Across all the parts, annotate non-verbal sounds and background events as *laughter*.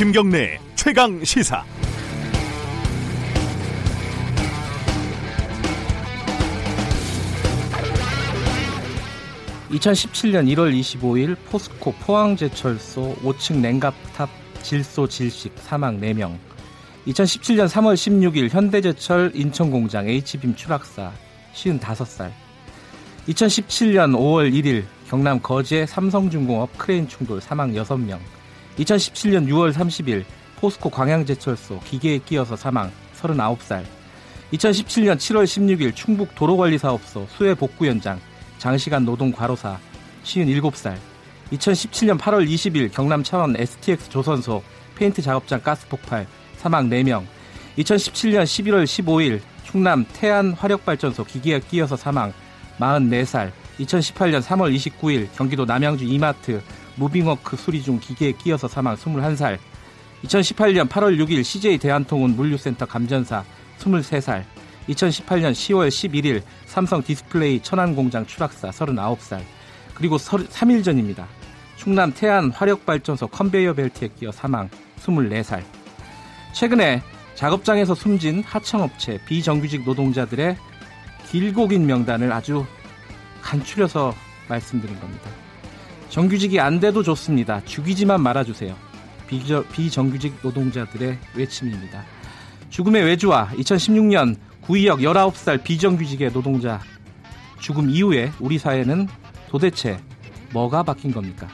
김경래 최강 시사. (2017년 1월 25일) 포스코 포항제철소 5층 냉각탑 질소 질식 사망 4명. 2017년 3월 16일 현대제철 인천공장 H빔 추락사 55살. 2017년 5월 1일 경남 거제 삼성중공업 크레인 충돌 사망 6명 2017년 6월 30일 포스코 광양제철소 기계에 끼어서 사망 39살. 2017년 7월 16일 충북 도로관리사업소 수해 복구 현장 장시간 노동 과로사 57살. 2017년 8월 20일 경남 창원 STX 조선소 페인트 작업장 가스 폭발 사망 4명. 2017년 11월 15일 충남 태안 화력발전소 기계에 끼어서 사망 44살. 2018년 3월 29일 경기도 남양주 이마트 무빙워크 수리 중 기계에 끼어서 사망 21살 2018년 8월 6일 CJ 대한통운 물류센터 감전사 23살 2018년 10월 11일 삼성 디스플레이 천안공장 추락사 39살 그리고 3일 전입니다. 충남 태안 화력발전소 컨베이어 벨트에 끼어 사망 24살 최근에 작업장에서 숨진 하청업체 비정규직 노동자들의 길고 긴 명단을 아주 간추려서 말씀드린 겁니다. 정규직이 안 돼도 좋습니다. 죽이지만 말아주세요. 비저, 비정규직 노동자들의 외침입니다. 죽음의 외주와 2016년 구의역 19살 비정규직의 노동자 죽음 이후에 우리 사회는 도대체 뭐가 바뀐 겁니까?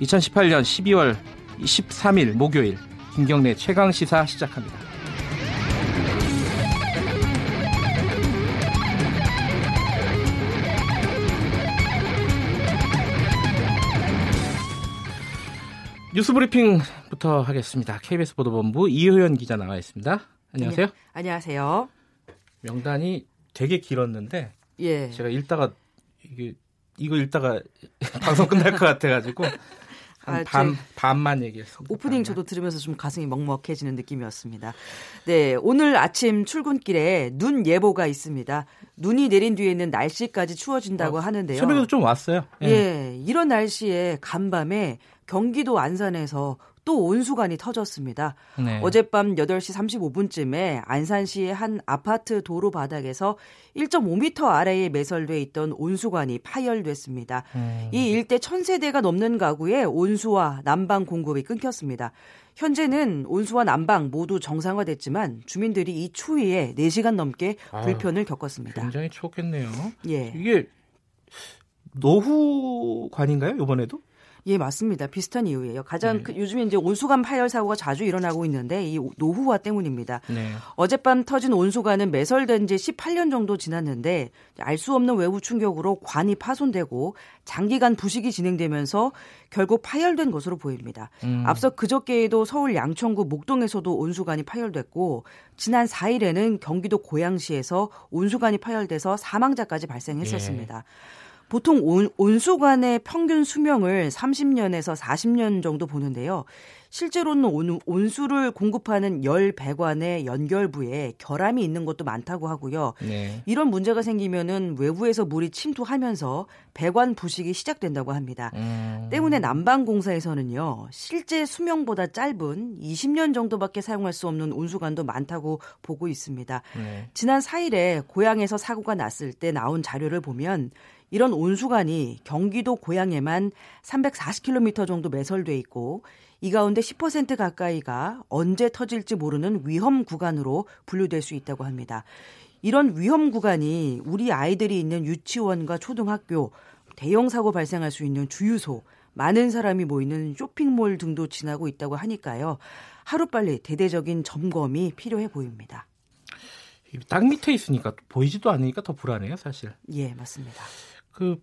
2018년 12월 23일 목요일 김경래 최강 시사 시작합니다. 뉴스브리핑부터 하겠습니다. KBS 보도본부 이효연 기자 나와 있습니다. 안녕하세요. 네, 안녕하세요. 명단이 되게 길었는데 예. 제가 읽다가 이게 이거 읽다가 *laughs* 방송 끝날 것 같아가지고 *laughs* 아, 반, 반만 얘기했습니다. 오프닝 반만. 저도 들으면서 좀 가슴이 먹먹해지는 느낌이었습니다. 네, 오늘 아침 출근길에 눈 예보가 있습니다. 눈이 내린 뒤에는 날씨까지 추워진다고 아, 하는데요. 새벽에도 좀 왔어요. 예. 예, 이런 날씨에 간밤에 경기도 안산에서 또 온수관이 터졌습니다. 네. 어젯밤 8시 35분쯤에 안산시의 한 아파트 도로 바닥에서 1.5m 아래에 매설돼 있던 온수관이 파열됐습니다. 음. 이 일대 1000세대가 넘는 가구에 온수와 난방 공급이 끊겼습니다. 현재는 온수와 난방 모두 정상화됐지만 주민들이 이 추위에 4시간 넘게 불편을 아, 겪었습니다. 굉장히 추웠겠네요. 예. 이게 노후관인가요? 이번에도? 예, 맞습니다. 비슷한 이유예요. 가장 네. 그, 요즘에 이제 온수관 파열 사고가 자주 일어나고 있는데 이 노후화 때문입니다. 네. 어젯밤 터진 온수관은 매설된 지 18년 정도 지났는데 알 수 없는 외부 충격으로 관이 파손되고 장기간 부식이 진행되면서 결국 파열된 것으로 보입니다. 음. 앞서 그저께에도 서울 양천구 목동에서도 온수관이 파열됐고 지난 4일에는 경기도 고양시에서 온수관이 파열돼서 사망자까지 발생했었습니다. 예. 보통 온, 온수관의 평균 수명을 30년에서 40년 정도 보는데요. 실제로는 온, 온수를 공급하는 열 배관의 연결부에 결함이 있는 것도 많다고 하고요. 네. 이런 문제가 생기면은 외부에서 물이 침투하면서 배관 부식이 시작된다고 합니다. 음. 때문에 난방공사에서는요. 실제 수명보다 짧은 20년 정도밖에 사용할 수 없는 온수관도 많다고 보고 있습니다. 네. 지난 4일에 고향에서 사고가 났을 때 나온 자료를 보면 이런 온수관이 경기도 고향에만 340km 정도 매설돼 있고 이 가운데 10% 가까이가 언제 터질지 모르는 위험 구간으로 분류될 수 있다고 합니다. 이런 위험 구간이 우리 아이들이 있는 유치원과 초등학교, 대형 사고 발생할 수 있는 주유소, 많은 사람이 모이는 쇼핑몰 등도 지나고 있다고 하니까요. 하루빨리 대대적인 점검이 필요해 보입니다. 땅 밑에 있으니까 보이지도 않으니까 더 불안해요, 사실. 예, 맞습니다. 그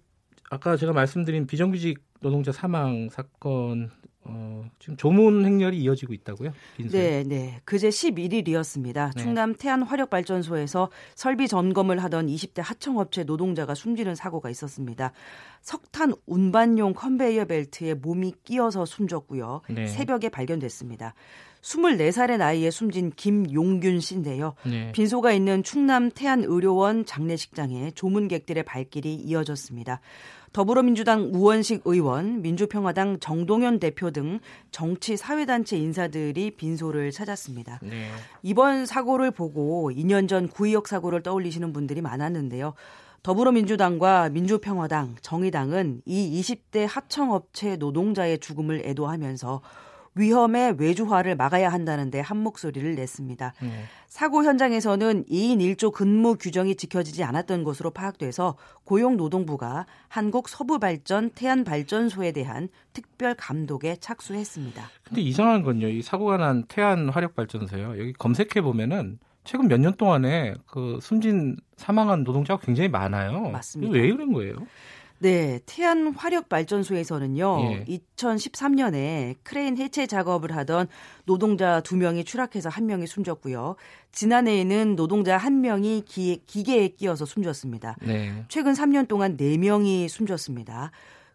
아까 제가 말씀드린 비정규직 노동자 사망 사건 어, 지금 조문 행렬이 이어지고 있다고요? 빈소에? 네, 네. 그제 11일이었습니다. 네. 충남 태안 화력발전소에서 설비 점검을 하던 20대 하청업체 노동자가 숨지는 사고가 있었습니다. 석탄 운반용 컨베이어 벨트에 몸이 끼어서 숨졌고요. 네. 새벽에 발견됐습니다. 24살의 나이에 숨진 김용균 씨인데요. 네. 빈소가 있는 충남 태안의료원 장례식장에 조문객들의 발길이 이어졌습니다. 더불어민주당 우원식 의원, 민주평화당 정동현 대표 등 정치 사회단체 인사들이 빈소를 찾았습니다. 네. 이번 사고를 보고 2년 전 구의역 사고를 떠올리시는 분들이 많았는데요. 더불어민주당과 민주평화당, 정의당은 이 20대 하청업체 노동자의 죽음을 애도하면서 위험의 외주화를 막아야 한다는데 한 목소리를 냈습니다. 네. 사고 현장에서는 2인 1조 근무 규정이 지켜지지 않았던 것으로 파악돼서 고용노동부가 한국 서부발전 태안발전소에 대한 특별 감독에 착수했습니다. 근데 이상한 건요. 이 사고가 난 태안화력발전소요. 여기 검색해 보면은 최근 몇 년 동안에 그 숨진 사망한 노동자가 굉장히 많아요. 맞습니다. 왜 그런 거예요? 네, 태안 화력 발전소에서는요. 예. 2013년에 크레인 해체 작업을 하던 노동자 두 명이 추락해서 한 명이 숨졌고요. 지난해에는 노동자 한 명이 기, 기계에 끼어서 숨졌습니다. 네. 최근 3년 동안 4명이 숨졌습니다.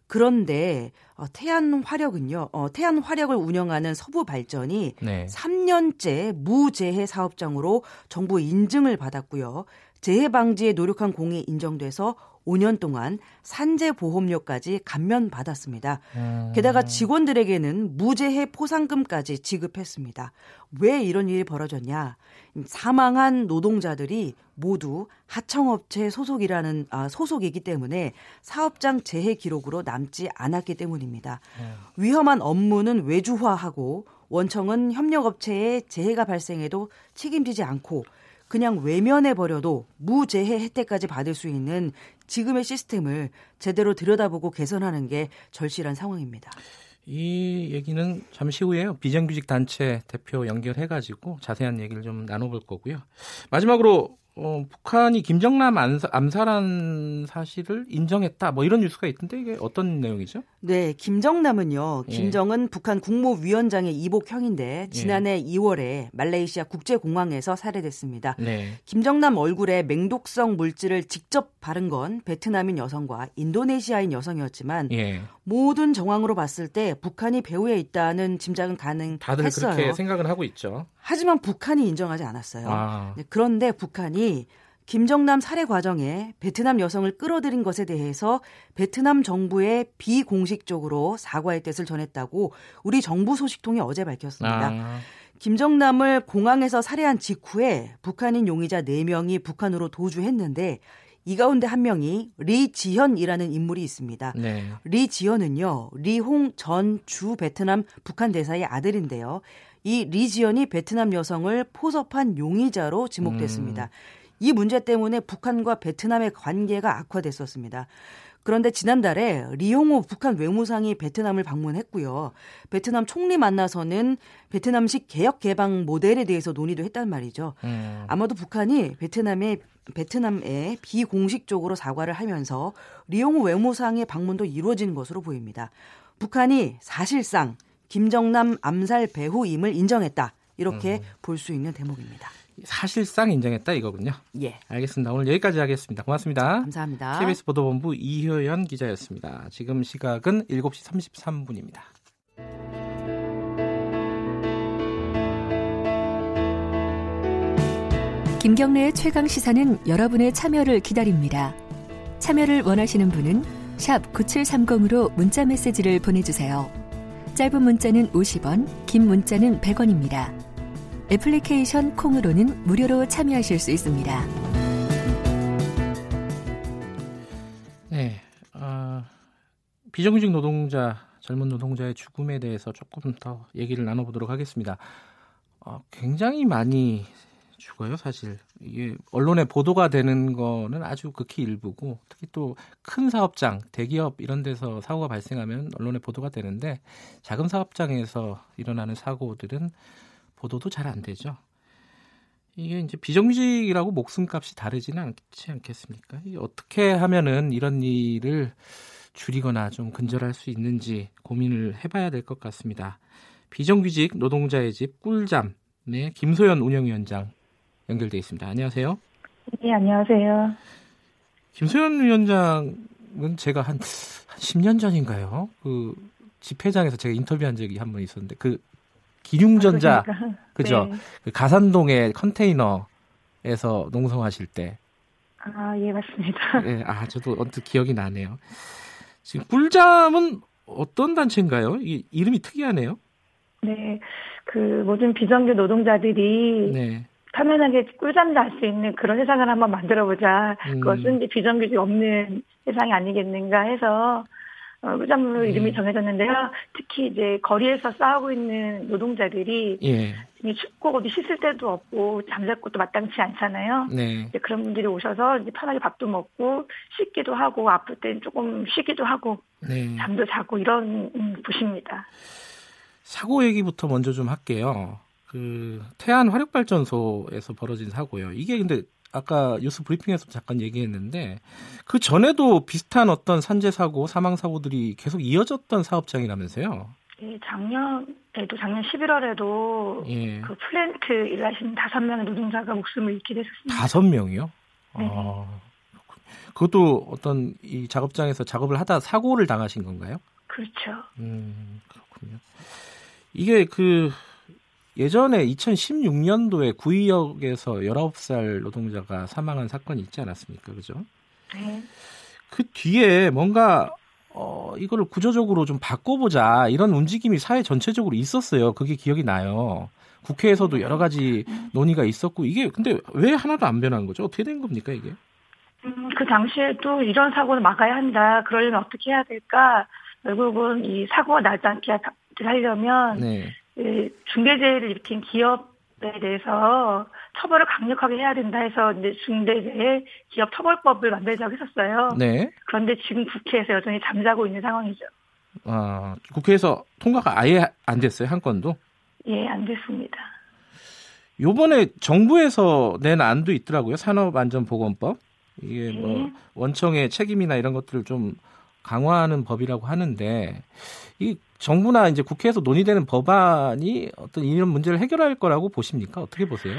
그런데 어, 태안 화력은요, 어, 태안 화력을 운영하는 서부 발전이 네. 3년째 무재해 사업장으로 정부 인증을 받았고요. 재해 방지에 노력한 공이 인정돼서 5년 동안 산재 보험료까지 감면받았습니다. 음. 게다가 직원들에게는 무죄해 포상금까지 지급했습니다. 왜 이런 일이 벌어졌냐? 사망한 노동자들이 모두 하청업체 소속이라는 아, 소속이기 때문에 사업장 재해 기록으로 남지 않았기 때문입니다. 음. 위험한 업무는 외주화하고 원청은 협력업체에 재해가 발생해도 책임지지 않고 그냥 외면해 버려도 무재해 혜택까지 받을 수 있는 지금의 시스템을 제대로 들여다보고 개선하는 게 절실한 상황입니다. 이 얘기는 잠시 후에 비정규직 단체 대표 연결해 가지고 자세한 얘기를 좀 나눠 볼 거고요. 마지막으로 어, 북한이 김정남 암살한 사실을 인정했다. 뭐 이런 뉴스가 있던데 이게 어떤 내용이죠? 네, 김정남은요. 예. 김정은 북한 국무위원장의 이복 형인데 지난해 예. 2월에 말레이시아 국제공항에서 살해됐습니다. 네. 김정남 얼굴에 맹독성 물질을 직접 바른 건 베트남인 여성과 인도네시아인 여성이었지만 예. 모든 정황으로 봤을 때 북한이 배후에 있다는 짐작은 가능했어요. 다들 그렇게 생각을 하고 있죠. 하지만 북한이 인정하지 않았어요. 아. 네, 그런데 북한이 김정남 살해 과정에 베트남 여성을 끌어들인 것에 대해서 베트남 정부에 비공식적으로 사과의 뜻을 전했다고 우리 정부 소식통이 어제 밝혔습니다. 아. 김정남을 공항에서 살해한 직후에 북한인 용의자 4명이 북한으로 도주했는데 이 가운데 한 명이 리지현이라는 인물이 있습니다. 네. 리지현은요, 리홍 전 주 베트남 북한 대사의 아들인데요. 이 리지연이 베트남 여성을 포섭한 용의자로 지목됐습니다. 음. 이 문제 때문에 북한과 베트남의 관계가 악화됐었습니다. 그런데 지난달에 리용호 북한 외무상이 베트남을 방문했고요. 베트남 총리 만나서는 베트남식 개혁 개방 모델에 대해서 논의도 했단 말이죠. 음. 아마도 북한이 베트남에 베트남에 비공식적으로 사과를 하면서 리용호 외무상의 방문도 이루어진 것으로 보입니다. 북한이 사실상 김정남 암살 배후임을 인정했다. 이렇게 음. 볼수 있는 대목입니다. 사실상 인정했다 이거군요. 예. 알겠습니다. 오늘 여기까지 하겠습니다. 고맙습니다. 감사합니다. KBS 보도본부 이효연 기자였습니다. 지금 시각은 7시 33분입니다. 김경래의 최강 시사는 여러분의 참여를 기다립니다. 참여를 원하시는 분은 9730으로 문자 메시지를 보내주세요. 짧은 문자는 50원, 긴 문자는 100원입니다. 애플리케이션 콩으로는 무료로 참여하실 수 있습니다. 네, 어, 비정규직 노동자, 젊은 노동자의 죽음에 대해서 조금 더 얘기를 나눠보도록 하겠습니다. 어, 굉장히 많이 죽어요, 사실. 이게 언론에 보도가 되는 거는 아주 극히 일부고 특히 또 큰 사업장, 대기업 이런 데서 사고가 발생하면 언론에 보도가 되는데 작은 사업장에서 일어나는 사고들은 보도도 잘 안 되죠. 이게 이제 비정규직이라고 목숨값이 다르지는 않지 않겠습니까? 어떻게 하면은 이런 일을 줄이거나 좀 근절할 수 있는지 고민을 해봐야 될 것 같습니다. 비정규직 노동자의 집 꿀잠 네 김소연 운영위원장 연결돼 있습니다. 안녕하세요. 네, 안녕하세요. 김소연 위원장은 제가 한, 한 10년 전인가요? 그 집회장에서 제가 인터뷰한 적이 한 번 있었는데 그 기융전자 아, 그죠? 네. 그 가산동의 컨테이너에서 농성하실 때. 아, 예, 맞습니다. 네, 아, 저도 언뜻 기억이 나네요. 지금 꿀잠은 어떤 단체인가요? 이 이름이 특이하네요. 네, 그 모든 비정규 노동자들이 네. 편안하게 꿀잠 잘 수 있는 그런 세상을 한번 만들어보자. 음. 그것은 이제 비정규직 없는 세상이 아니겠는가 해서 어, 꿀잠으로 음. 이름이 정해졌는데요. 특히 이제 거리에서 싸우고 있는 노동자들이 예. 춥고 어디 씻을 데도 없고 잠잘 곳도 마땅치 않잖아요. 네. 이제 그런 분들이 오셔서 이제 편하게 밥도 먹고 씻기도 하고 아플 땐 조금 쉬기도 하고 네. 잠도 자고 이런 음, 곳입니다. 사고 얘기부터 먼저 좀 할게요. 그 태안 화력발전소에서 벌어진 사고요. 이게 근데 아까 뉴스 브리핑에서 잠깐 얘기했는데 그 전에도 비슷한 어떤 산재 사고, 사망 사고들이 계속 이어졌던 사업장이라면서요. 예, 작년에도 작년 11월에도 예. 그 플랜트 일하시는 다섯 명의 노동자가 목숨을 잃게 됐었습니다. 다섯 명이요? 네. 아, 그것도 어떤 이 작업장에서 작업을 하다 사고를 당하신 건가요? 그렇죠. 음, 그렇군요. 이게 그 예전에 2016년도에 구의역에서 19살 노동자가 사망한 사건이 있지 않았습니까? 그죠? 네. 그 뒤에 뭔가 어, 이거를 구조적으로 좀 바꿔보자 이런 움직임이 사회 전체적으로 있었어요. 그게 기억이 나요. 국회에서도 여러 가지 논의가 있었고 이게 근데 왜 하나도 안 변한 거죠? 어떻게 된 겁니까 이게? 음, 그 당시에도 이런 사고를 막아야 한다. 그러려면 어떻게 해야 될까? 결국은 이 사고가 나지 않게 하려면 네. 중대재해를 일으킨 기업에 대해서 처벌을 강력하게 해야 된다 해서 이제 중대재해 기업 처벌법을 만들자고 했었어요. 네. 그런데 지금 국회에서 여전히 잠자고 있는 상황이죠. 아, 국회에서 통과가 아예 안 됐어요, 한 건도? 예, 안 됐습니다. 요번에 정부에서 낸 안도 있더라고요. 산업안전보건법. 이게 뭐 네. 원청의 책임이나 이런 것들을 좀 강화하는 법이라고 하는데 이 정부나 이제 국회에서 논의되는 법안이 어떤 이런 문제를 해결할 거라고 보십니까? 어떻게 보세요?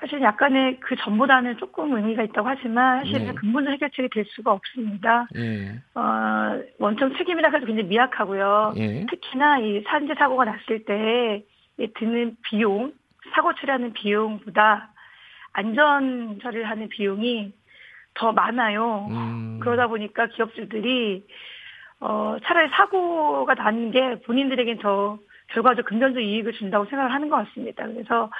사실 약간의 그 전보다는 조금 의미가 있다고 하지만 사실은 네. 근본적 해결책이 될 수가 없습니다. 네. 어, 원청 책임이라 해서 굉장히 미약하고요. 네. 특히나 이 산재 사고가 났을 때 드는 비용, 사고 처리하는 비용보다 안전 처리를 하는 비용이 더 많아요. 음. 그러다 보니까 기업주들이 어, 차라리 사고가 나는 게 본인들에겐 더 결과적 금전적 이익을 준다고 생각을 하는 것 같습니다. 그래서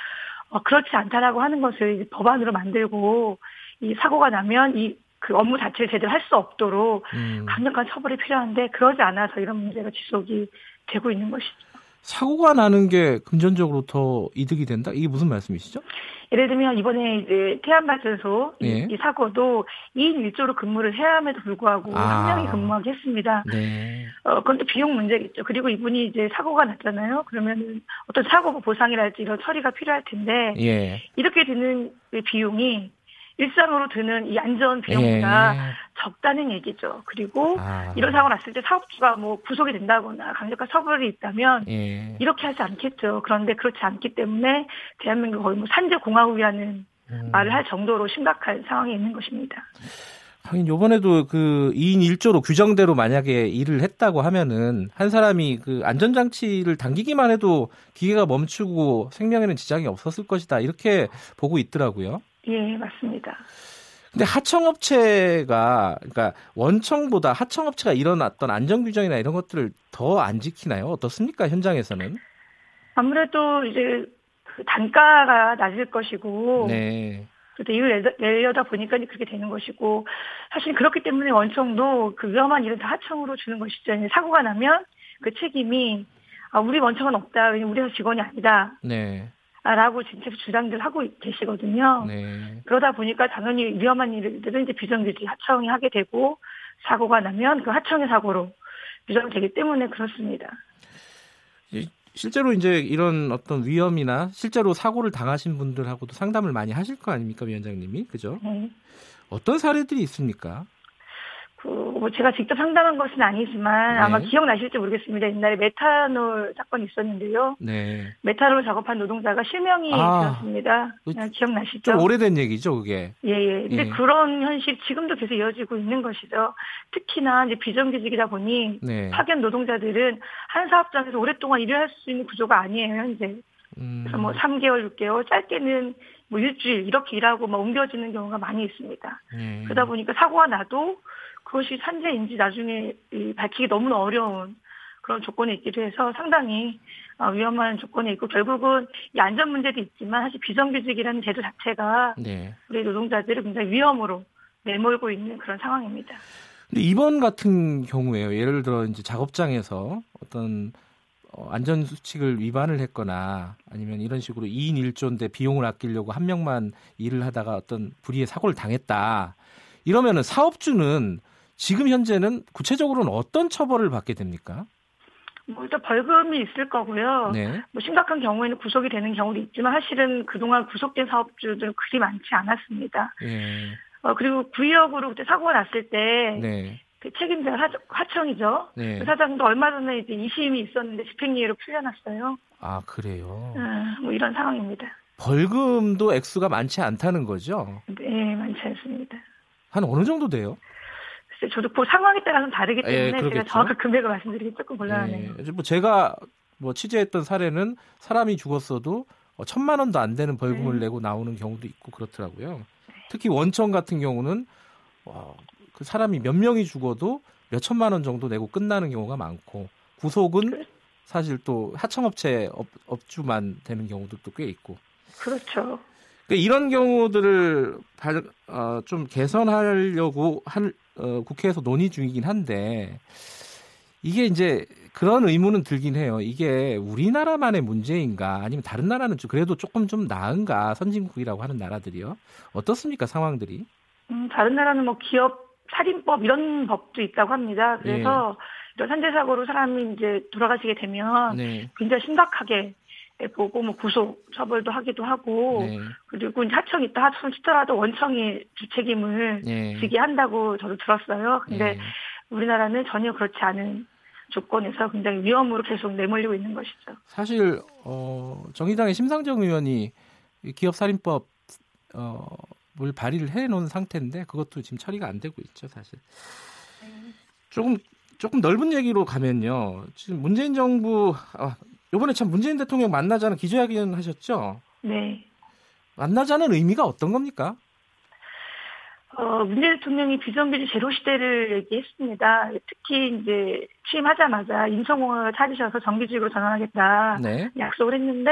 어, 그렇지 않다라고 하는 것을 법안으로 만들고 이 사고가 나면 이 그 업무 자체를 제대로 할 수 없도록 음. 강력한 처벌이 필요한데 그러지 않아서 이런 문제가 지속이 되고 있는 것이죠. 사고가 나는 게 금전적으로 더 이득이 된다? 이게 무슨 말씀이시죠? 예를 들면 이번에 이제 태안발전소 네. 이, 이, 사고도 2인 1조로 근무를 해야 함에도 불구하고 아. 한 명이 근무하게 했습니다. 네. 어, 그건 또 비용 문제겠죠. 그리고 이분이 이제 사고가 났잖아요. 그러면은 어떤 사고 보상이랄지 이런 처리가 필요할 텐데 예. 이렇게 드는 비용이 일상으로 드는 이 안전 비용보다 예. 적다는 얘기죠. 그리고 아. 이런 가 났을 때 사업주가 뭐 구속이 된다거나 강력한 처벌이 있다면 예. 이렇게 하지 않겠죠. 그런데 그렇지 않기 때문에 대한민국 거의 뭐 산재 공화국이라는 음. 말을 할 정도로 심각한 상황에 있는 것입니다. 하긴 요번에도 그 2인 1조로 규정대로 만약에 일을 했다고 하면은 한 사람이 그 안전장치를 당기기만 해도 기계가 멈추고 생명에는 지장이 없었을 것이다. 이렇게 보고 있더라고요. 예, 맞습니다. 근데 하청업체가 그러니까 원청보다 하청업체가 일어났던 안전 규정이나 이런 것들을 더 안 지키나요? 어떻습니까 현장에서는? 아무래도 이제 그 단가가 낮을 것이고, 네. 그래도 일을 내려다 보니까 그렇게 되는 것이고, 사실 그렇기 때문에 원청도 그 위험한 일은 다 하청으로 주는 것이죠. 사고가 나면 그 책임이 아, 우리 원청은 없다. 왜냐면 우리 가 직원이 아니다. 네. 라고 진짜 주장들 하고 계시거든요. 네. 그러다 보니까 당연히 위험한 일들은 이제 비정규직 하청이 하게 되고 사고가 나면 그 하청의 사고로 규정되기 때문에 그렇습니다. 실제로 이제 이런 어떤 위험이나 실제로 사고를 당하신 분들하고도 상담을 많이 하실 거 아닙니까 위원장님이 그죠? 네. 어떤 사례들이 있습니까? 그뭐 제가 직접 상담한 것은 아니지만 네. 아마 기억나실지 모르겠습니다. 옛날에 메탄올 사건이 있었는데요. 네. 메탄올 작업한 노동자가 실명이 아, 되었습니다. 그, 기억나시죠? 좀 오래된 얘기죠, 그게. 예, 예. 근데 예. 그런 현실 지금도 계속 이어지고 있는 것이죠. 특히나 이제 비정규직이다 보니 네. 파견 노동자들은 한 사업장에서 오랫동안 일을 할 수 있는 구조가 아니에요, 현재. 음. 그래서 뭐 3개월, 6개월, 짧게는 뭐 일주일 이렇게 일하고 뭐 옮겨지는 경우가 많이 있습니다. 네. 그러다 보니까 사고가 나도 그것이 산재인지 나중에 밝히기 너무나 어려운 그런 조건에 있기도 해서 상당히 어, 위험한 조건에 있고 결국은 이 안전 문제도 있지만 사실 비정규직이라는 제도 자체가 네. 우리 노동자들을 굉장히 위험으로 내몰고 있는 그런 상황입니다. 근데 이번 같은 경우에요. 예를 들어 이제 작업장에서 어떤 어, 안전 수칙을 위반을 했거나 아니면 이런 식으로 2인 1조인데 비용을 아끼려고 한 명만 일을 하다가 어떤 불의의 사고를 당했다. 이러면은 사업주는 지금 현재는 구체적으로는 어떤 처벌을 받게 됩니까? 뭐 일단 벌금이 있을 거고요. 네. 뭐 심각한 경우에는 구속이 되는 경우도 있지만 사실은 그동안 구속된 사업주들은 그리 많지 않았습니다. 네. 어, 그리고 구의역으로 그때 사고가 났을 때 네. 그 책임자 하, 청이죠 네. 그 사장도 얼마 전에 이제 2심이 있었는데 집행유예로 풀려났어요. 아 그래요. 어, 뭐 이런 상황입니다. 벌금도 액수가 많지 않다는 거죠? 네, 많지 않습니다. 한 어느 정도 돼요? 저도 그 상황에 따라서 다르기 예, 때문에 예, 제가 정확한 금액을 말씀드리기 조금 곤란하네요. 예, 뭐 제가 뭐 취재했던 사례는 사람이 죽었어도 어, 천만 원도 안 되는 벌금을 네. 내고 나오는 경우도 있고 그렇더라고요. 특히 원청 같은 경우는 와, 그 사람이 몇 명이 죽어도 몇 천만 원 정도 내고 끝나는 경우가 많고 구속은 사실 또 하청업체 업, 업주만 되는 경우도 꽤 있고. 그렇죠. 그러니까 이런 경우들을 어, 좀 개선하려고 한 어, 국회에서 논의 중이긴 한데 이게 이제 그런 의문은 들긴 해요. 이게 우리나라만의 문제인가 아니면 다른 나라는 좀 그래도 조금 좀 나은가 선진국이라고 하는 나라들이요. 어떻습니까 상황들이? 음, 다른 나라는 뭐 기업 살인법 이런 법도 있다고 합니다. 그래서 네. 이런 산재 사고로 사람이 이제 돌아가시게 되면 네. 굉장히 심각하게 보고 뭐 구속 처벌도 하기도 하고 네. 그리고 이제 하청이 있다 하청 치더라도 원청이 주책임을 네. 지게 한다고 저도 들었어요. 근데 네. 우리나라는 전혀 그렇지 않은 조건에서 굉장히 위험으로 계속 내몰리고 있는 것이죠. 사실 어, 정의당의 심상정 의원이 기업 살인법 어, 뭘 발의를 해놓은 상태인데 그것도 지금 처리가 안 되고 있죠, 사실. 조금 조금 넓은 얘기로 가면요. 지금 문재인 정부 아, 이번에 참 문재인 대통령 만나자는 기자회견 하셨죠? 네. 만나자는 의미가 어떤 겁니까? 어, 문재인 대통령이 비정규직 제로 시대를 얘기했습니다. 특히 이제 취임하자마자 인천공항을 찾으셔서 정규직으로 전환하겠다 네. 약속을 했는데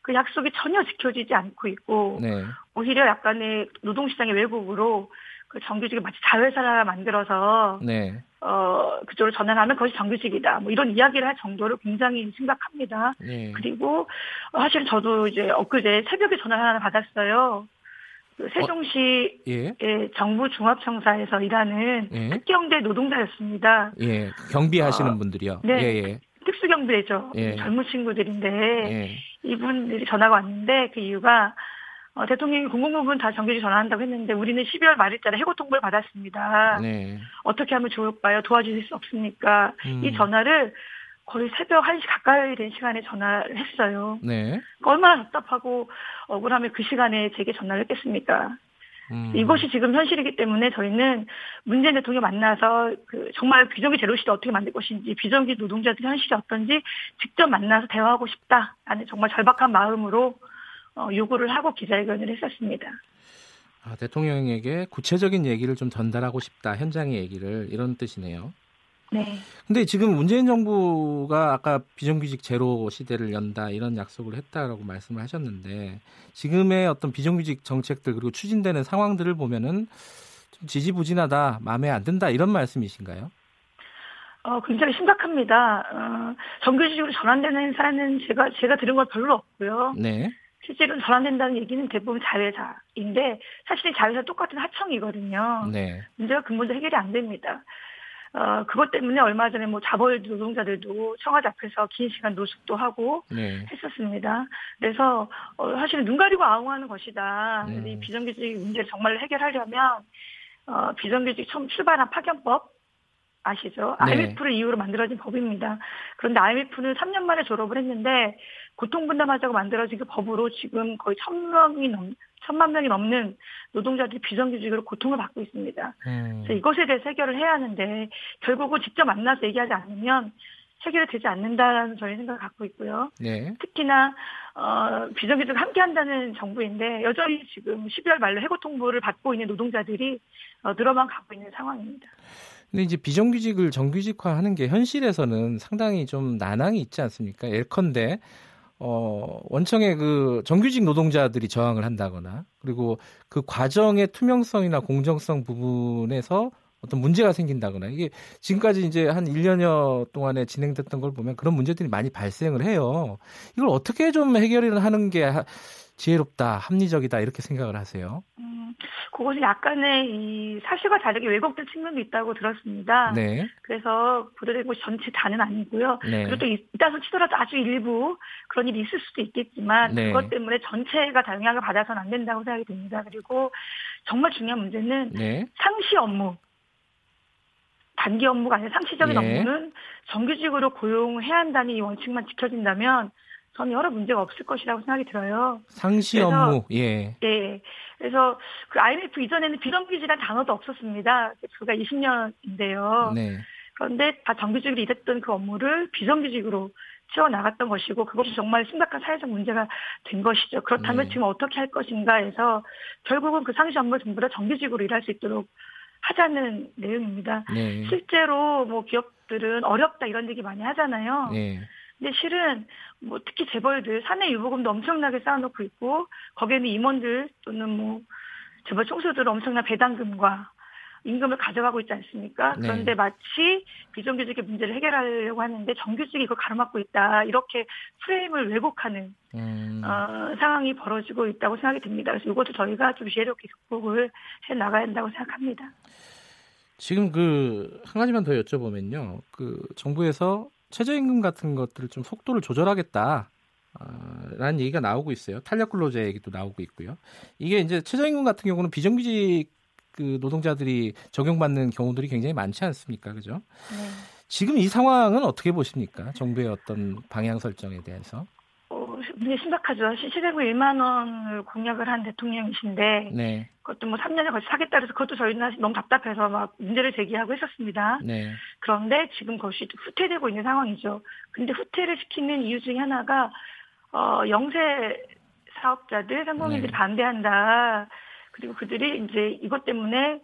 그 약속이 전혀 지켜지지 않고 있고 네. 오히려 약간의 노동시장의 왜곡으로 그 정규직을 마치 자회사를 만들어서 네. 어 그쪽으로 전환하면 그것이 정규직이다. 뭐 이런 이야기를 할 정도로 굉장히 심각합니다. 네. 그리고 어, 사실 저도 이제 엊그제 새벽에 전화 하나 받았어요. 그 세종시 어, 예. 정부 중합청사에서 일하는 예. 특경대 노동자였습니다. 예, 경비하시는 어, 분들이요. 네, 예, 예. 특수경비대죠. 예. 젊은 친구들인데 예. 이분들이 전화가 왔는데 그 이유가 어, 대통령이 공공부문 다 정규직 전환한다고 했는데 우리는 12월 말일자에 해고 통보를 받았습니다. 네. 어떻게 하면 좋을까요? 도와주실 수 없습니까? 음. 이 전화를 거의 새벽 1시 가까이 된 시간에 전화를 했어요. 네. 얼마나 답답하고 억울하면 그 시간에 제게 전화를 했겠습니까? 음. 이것이 지금 현실이기 때문에 저희는 문재인 대통령 만나서 그 정말 비정규 제로 시대 어떻게 만들 것인지 비정규 노동자들 현실이 어떤지 직접 만나서 대화하고 싶다라는 정말 절박한 마음으로 어, 요구를 하고 기자회견을 했었습니다. 아, 대통령에게 구체적인 얘기를 좀 전달하고 싶다 현장의 얘기를 이런 뜻이네요. 네. 근데 지금 문재인 정부가 아까 비정규직 제로 시대를 연다 이런 약속을 했다라고 말씀을 하셨는데 지금의 어떤 비정규직 정책들 그리고 추진되는 상황들을 보면은 좀 지지부진하다, 마음에 안 든다 이런 말씀이신가요? 어, 굉장히 심각합니다. 어, 정규직으로 전환되는 사례는 제가 제가 들은 건 별로 없고요. 네. 실제로 전환된다는 얘기는 대부분 자회사인데 사실 자회사 똑같은 하청이거든요. 네. 문제가 근본적으로 해결이 안 됩니다. 어, 그것 때문에 얼마 전에 뭐 자벌 노동자들도 청와대 앞에서 긴 시간 노숙도 하고 네. 했었습니다. 그래서 어, 사실은 눈 가리고 아웅하는 것이다. 네. 이 비정규직 문제를 정말 해결하려면 어, 비정규직 처음 출발한 파견법 아시죠? 네. IMF를 이유로 만들어진 법입니다. 그런데 IMF는 3년 만에 졸업을 했는데 고통분담하자고 만들어진 그 법으로 지금 거의 천명이 넘, 천만 명이 넘는 노동자들이 비정규직으로 고통을 받고 있습니다. 음. 그래서 이것에 대해서 해결을 해야 하는데 결국은 직접 만나서 얘기하지 않으면 해결이 되지 않는다는 저희 생각을 갖고 있고요. 네. 특히나 어, 비정규직을 함께 한다는 정부인데 여전히 지금 12월 말로 해고 통보를 받고 있는 노동자들이 어, 늘어만 가고 있는 상황입니다. 근데 이제 비정규직을 정규직화하는 게 현실에서는 상당히 좀 난항이 있지 않습니까? 예컨대 어, 원청의 그 정규직 노동자들이 저항을 한다거나 그리고 그 과정의 투명성이나 공정성 부분에서 어떤 문제가 생긴다거나 이게 지금까지 이제 한 1년여 동안에 진행됐던 걸 보면 그런 문제들이 많이 발생을 해요. 이걸 어떻게 좀 해결을 하는 게 지혜롭다, 합리적이다 이렇게 생각을 하세요? 음, 그것이 약간의 이 사실과 다르게 왜곡된 측면도 있다고 들었습니다. 네. 그래서 보도된 곳이 전체 다는 아니고요. 네. 그리고 또 이따서 치더라도 아주 일부 그런 일이 있을 수도 있겠지만 네. 그것 때문에 전체가 다 영향을 받아서는 안 된다고 생각이 듭니다. 그리고 정말 중요한 문제는 네. 상시 업무 단기 업무가 아니라 상시적인 예. 업무는 정규직으로 고용해야 한다는 이 원칙만 지켜진다면 저는 여러 문제가 없을 것이라고 생각이 들어요. 상시 그래서, 업무, 예. 네. 그래서 그 IMF 이전에는 비정규직이라는 단어도 없었습니다. 그가 20년인데요. 네. 그런데 다 정규직으로 일했던 그 업무를 비정규직으로 치워 나갔던 것이고 그것이 정말 심각한 사회적 문제가 된 것이죠. 그렇다면 네. 지금 어떻게 할 것인가 해서 결국은 그 상시 업무를 전부 다 정규직으로 일할 수 있도록 하자는 내용입니다. 네. 실제로 뭐 기업들은 어렵다 이런 얘기 많이 하잖아요. 네. 근데 실은 뭐 특히 재벌들 사내 유보금도 엄청나게 쌓아놓고 있고 거기에는 임원들 또는 뭐 재벌 총수들은 엄청난 배당금과 임금을 가져가고 있지 않습니까? 네. 그런데 마치 비정규직의 문제를 해결하려고 하는데 정규직이 이걸 가로막고 있다. 이렇게 프레임을 왜곡하는 음. 어, 상황이 벌어지고 있다고 생각이 듭니다. 그래서 이것도 저희가 좀 지혜롭게 극복을 해 나가야 한다고 생각합니다. 지금 그 한 가지만 더 여쭤보면요. 그 정부에서 최저임금 같은 것들을 좀 속도를 조절하겠다. 라는 얘기가 나오고 있어요. 탄력 근로자 얘기도 나오고 있고요. 이게 이제 최저임금 같은 경우는 비정규직 그 노동자들이 적용받는 경우들이 굉장히 많지 않습니까? 그죠? 네. 지금 이 상황은 어떻게 보십니까? 정부의 어떤 방향 설정에 대해서? 어, 굉장히 심각하죠. 시세고 1만 원을 공약을 한 대통령이신데 네. 그것도 뭐 3년에 걸쳐 하겠다 그래서 그것도 저희는 너무 답답해서 막 문제를 제기하고 했었습니다. 네. 그런데 지금 그것이 후퇴되고 있는 상황이죠. 근데 후퇴를 시키는 이유 중에 하나가 어, 영세 사업자들, 상공인들이 네. 반대한다. 그리고 그들이 이제 이것 때문에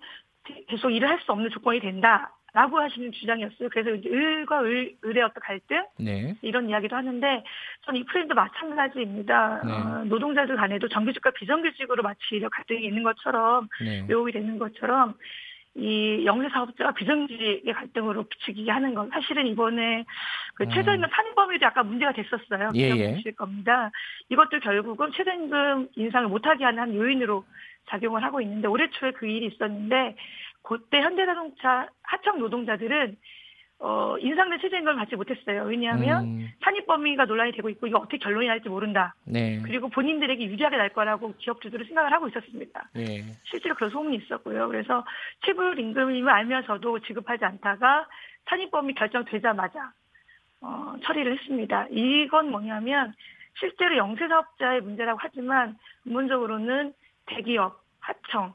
계속 일을 할 수 없는 조건이 된다. 라고 하시는 주장이었어요. 그래서 이제 을과 을, 을의 어떤 갈등? 네. 이런 이야기도 하는데, 저는 이 프레임도 마찬가지입니다. 네. 어, 노동자들 간에도 정규직과 비정규직으로 마치 이런 갈등이 있는 것처럼, 네. 외국이 되는 것처럼, 이 영세 사업자와 비정규직의 갈등으로 비추기게 하는 건 사실은 이번에 그 음. 최저임금 산입범위도 약간 문제가 됐었어요. 예, 예. 겁니다. 이것도 결국은 최저임금 인상을 못하게 하는 한 요인으로 작용을 하고 있는데 올해 초에 그 일이 있었는데 그때 현대자동차 하청 노동자들은 어, 인상된 최저 임금을 받지 못했어요. 왜냐하면 음. 산입 범위가 논란이 되고 있고 이거 어떻게 결론이 날지 모른다. 네. 그리고 본인들에게 유리하게 날 거라고 기업주들은 생각을 하고 있었습니다. 네. 실제로 그런 소문이 있었고요. 그래서 체불 임금임을 알면서도 지급하지 않다가 산입 범위 결정되자마자 어, 처리를 했습니다. 이건 뭐냐면 실제로 영세사업자의 문제라고 하지만 근본적으로는 대기업, 하청,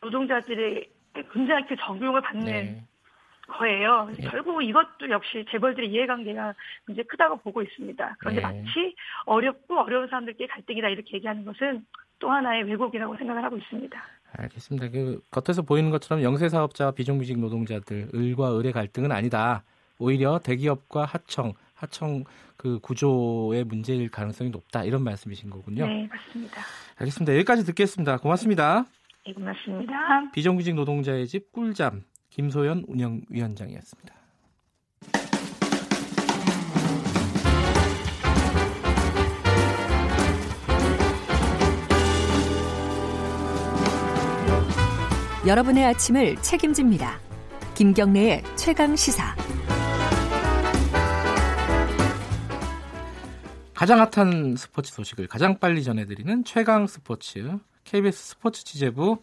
노동자들의 굉장히 그 적용을 받는 네. 거예요. 네. 결국 이것도 역시 재벌들의 이해관계가 굉장히 크다고 보고 있습니다. 그런데 네. 마치 어렵고 어려운 사람들끼리 갈등이다 이렇게 얘기하는 것은 또 하나의 왜곡이라고 생각을 하고 있습니다. 알겠습니다. 그 겉에서 보이는 것처럼 영세 사업자 비정규직 노동자들 을과 을의 갈등은 아니다. 오히려 대기업과 하청, 하청 그 구조의 문제일 가능성이 높다 이런 말씀이신 거군요. 네, 맞습니다. 알겠습니다. 여기까지 듣겠습니다. 고맙습니다. 네, 고맙습니다. 비정규직 노동자의 집 꿀잠 김소연 운영위원장이었습니다. 여러분의 아침을 책임집니다. 김경래의 최강 시사. 가장 핫한 스포츠 소식을 가장 빨리 전해드리는 최강 스포츠 KBS 스포츠 취재부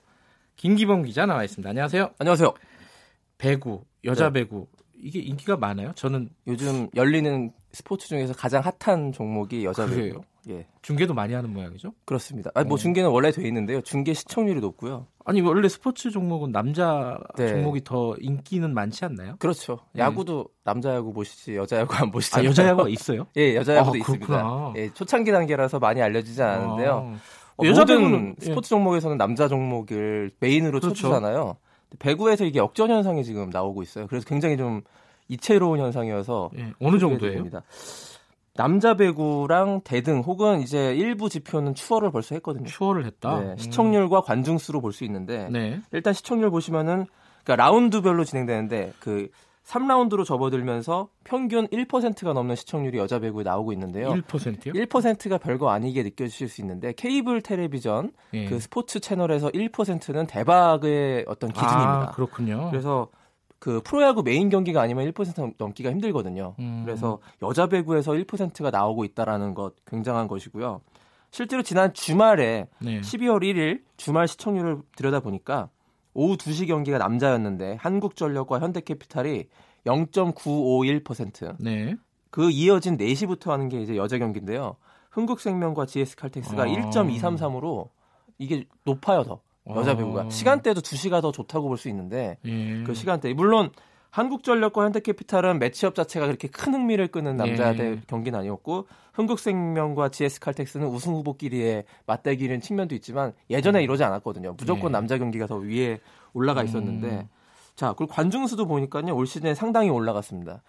김기범 기자 나와 있습니다. 안녕하세요. 안녕하세요. 배구, 여자 네. 배구 이게 인기가 많아요? 저는 요즘 열리는 스포츠 중에서 가장 핫한 종목이 여자 배구예요. 예. 중계도 많이 하는 모양이죠? 그렇습니다. 아니, 뭐 어. 중계는 원래 돼 있는데요. 중계 시청률이 높고요. 아니 원래 스포츠 종목은 남자 네. 종목이 더 인기는 많지 않나요? 그렇죠. 네. 야구도 남자 야구 보시지 여자 야구 안 보시잖아요. 아, 여자 야구가 있어요? *laughs* 예, 여자 야구도 아, 있습니다. 예, 초창기 단계라서 많이 알려지지 않았는데요. 아. 어, 여자 모든 예. 스포츠 종목에서는 남자 종목을 메인으로 그렇죠. 쳐주잖아요. 배구에서 이게 역전 현상이 지금 나오고 있어요. 그래서 굉장히 좀 이채로운 현상이어서 예, 어느 정도예요? 남자 배구랑 대등 혹은 이제 일부 지표는 추월을 벌써 했거든요. 추월을 했다. 네, 음. 시청률과 관중 수로 볼 수 있는데 네. 일단 시청률 보시면은 그러니까 라운드별로 진행되는데 그 3라운드로 접어들면서 평균 1%가 넘는 시청률이 여자 배구에 나오고 있는데요. 1%요? 1%가 별거 아니게 느껴지실 수 있는데 케이블 텔레비전 예. 그 스포츠 채널에서 1%는 대박의 어떤 기준입니다. 아, 그렇군요. 그래서 그 프로야구 메인 경기가 아니면 1% 넘기가 힘들거든요. 음. 그래서 여자 배구에서 1%가 나오고 있다라는 것 굉장한 것이고요. 실제로 지난 주말에 네. 12월 1일 주말 시청률을 들여다 보니까 오후 2시 경기가 남자였는데 한국전력과 현대캐피탈이 0.951%. 네. 그 이어진 4시부터 하는 게 이제 여자 경기인데요. 흥국생명과 GS칼텍스가 아. 1.233으로 이게 높아요, 더. 여자 배구가 아. 시간대도 2시가 더 좋다고 볼 수 있는데 예. 그 시간대 물론 한국전력과 현대캐피탈은 매치업 자체가 그렇게 큰 흥미를 끄는 남자들 예. 경기는 아니었고 흥국생명과 GS칼텍스는 우승 후보끼리의 맞대기는 측면도 있지만 예전에 음. 이러지 않았거든요. 무조건 예. 남자 경기가 더 위에 올라가 음. 있었는데 음. 자 그리고 관중 수도 보니까요 올 시즌에 상당히 올라갔습니다.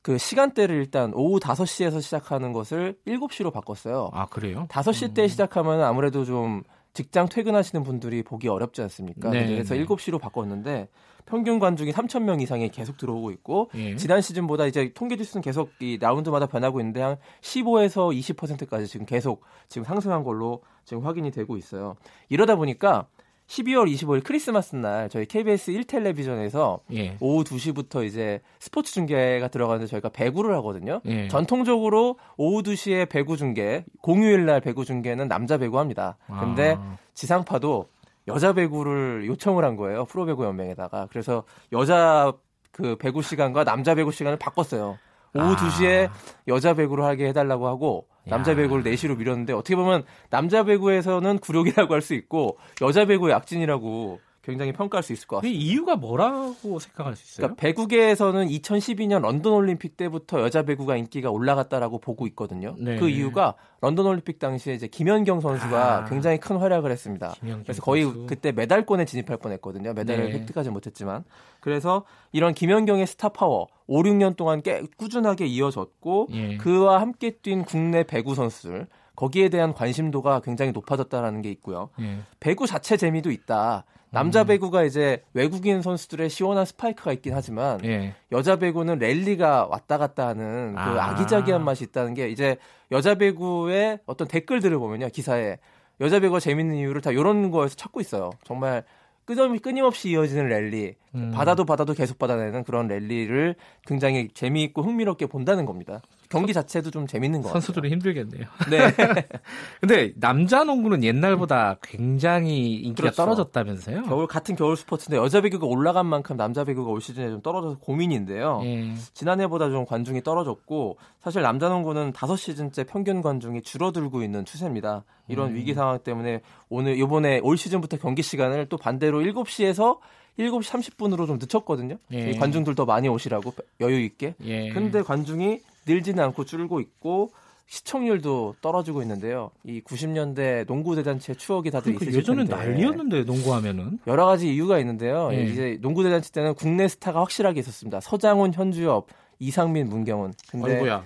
그 시간대를 일단 오후 5시에서 시작하는 것을 7시로 바꿨어요. 아, 그래요? 5시 음. 때 시작하면 아무래도 좀 직장 퇴근하시는 분들이 보기 어렵지 않습니까? 네, 그래서 네. 7시로 바꿨는데 평균 관중이 3천 명 이상이 계속 들어오고 있고 예. 지난 시즌보다 이제 통계 지수는 계속 이 라운드마다 변하고 있는데 한 15에서 20%까지 지금 계속 지금 상승한 걸로 지금 확인이 되고 있어요. 이러다 보니까 12월 25일 크리스마스 날 저희 KBS 1텔레비전에서 예. 오후 2시부터 이제 스포츠 중계가 들어가는데 저희가 배구를 하거든요. 예. 전통적으로 오후 2시에 배구 중계, 공휴일 날 배구 중계는 남자 배구 합니다. 근데 아. 지상파도 여자 배구를 요청을 한 거예요. 프로 배구 연맹에다가. 그래서 여자 그 배구 시간과 남자 배구 시간을 바꿨어요. 오후 아. 2시에 여자 배구를 하게 해달라고 하고 남자 야. 배구를 4시로 밀었는데 어떻게 보면 남자 배구에서는 굴욕이라고 할 수 있고 여자 배구의 약진이라고 굉장히 평가할 수 있을 것 같습니다. 이유가 뭐라고 생각할 수 있어요? 그러니까 배구계에서는 2012년 런던 올림픽 때부터 여자 배구가 인기가 올라갔다라고 보고 있거든요. 네. 그 이유가 런던 올림픽 당시에 이제 김연경 선수가 아. 굉장히 큰 활약을 했습니다. 그래서 거의 선수. 그때 메달권에 진입할 뻔했거든요. 메달을 네. 획득하지 못했지만 그래서 이런 김연경의 스타 파워 5, 6년 동안 깨, 꾸준하게 이어졌고 예. 그와 함께 뛴 국내 배구 선수들 거기에 대한 관심도가 굉장히 높아졌다라는 게 있고요. 예. 배구 자체 재미도 있다. 남자 음. 배구가 이제 외국인 선수들의 시원한 스파이크가 있긴 하지만 예. 여자 배구는 랠리가 왔다 갔다 하는 그 아. 아기자기한 맛이 있다는 게 이제 여자 배구의 어떤 댓글들을 보면요 기사에 여자 배구가 재밌는 이유를 다 이런 거에서 찾고 있어요. 정말 끊임없이 이어지는 랠리, 음. 받아도 받아도 계속 받아내는 그런 랠리를 굉장히 재미있고 흥미롭게 본다는 겁니다. 경기 자체도 좀 재밌는 것 선수들은 힘들겠네요. *laughs* 네. *laughs* 근데 남자 농구는 옛날보다 굉장히 인기가 그렇죠. 떨어졌다면서요? 겨울 같은 겨울 스포츠인데 여자 배구가 올라간 만큼 남자 배구가 올 시즌에 좀 떨어져서 고민인데요. 예. 지난해보다 좀 관중이 떨어졌고 사실 남자 농구는 5시즌째 평균 관중이 줄어들고 있는 추세입니다. 이런 음. 위기 상황 때문에 오늘 이번에 올 시즌부터 경기 시간을 또 반대로 7시에서 7시 30분으로 좀 늦췄거든요. 예. 관중들 더 많이 오시라고 여유 있게. 예. 근데 관중이 늘지는 않고 줄고 있고 시청률도 떨어지고 있는데요. 이 90년대 농구 대잔치의 추억이 다들 그러니까 있으실 예전엔 텐데. 난리였는데 농구하면은 여러 가지 이유가 있는데요. 예. 이제 농구 대잔치 때는 국내 스타가 확실하게 있었습니다. 서장훈, 현주엽, 이상민, 문경은. 근데 아이고야.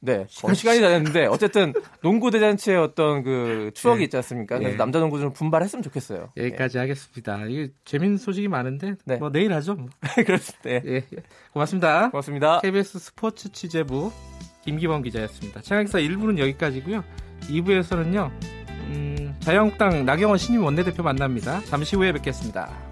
네. 어, 시간이 다 됐는데 어쨌든 *laughs* 농구 대잔치의 어떤 그 추억이 네. 있지 않습니까? 그래서 네. 남자 농구 좀 분발했으면 좋겠어요. 여기까지 네. 하겠습니다. 이게 재밌는 소식이 많은데 네. 뭐 내일 하죠. *laughs* 그렇습니다. 예. 예. 고맙습니다. 고맙습니다. KBS 스포츠 취재부 김기범 기자였습니다. 최강기사 1부는 여기까지고요. 2부에서는요. 음, 자유한국당 나경원 신임 원내대표 만납니다. 잠시 후에 뵙겠습니다.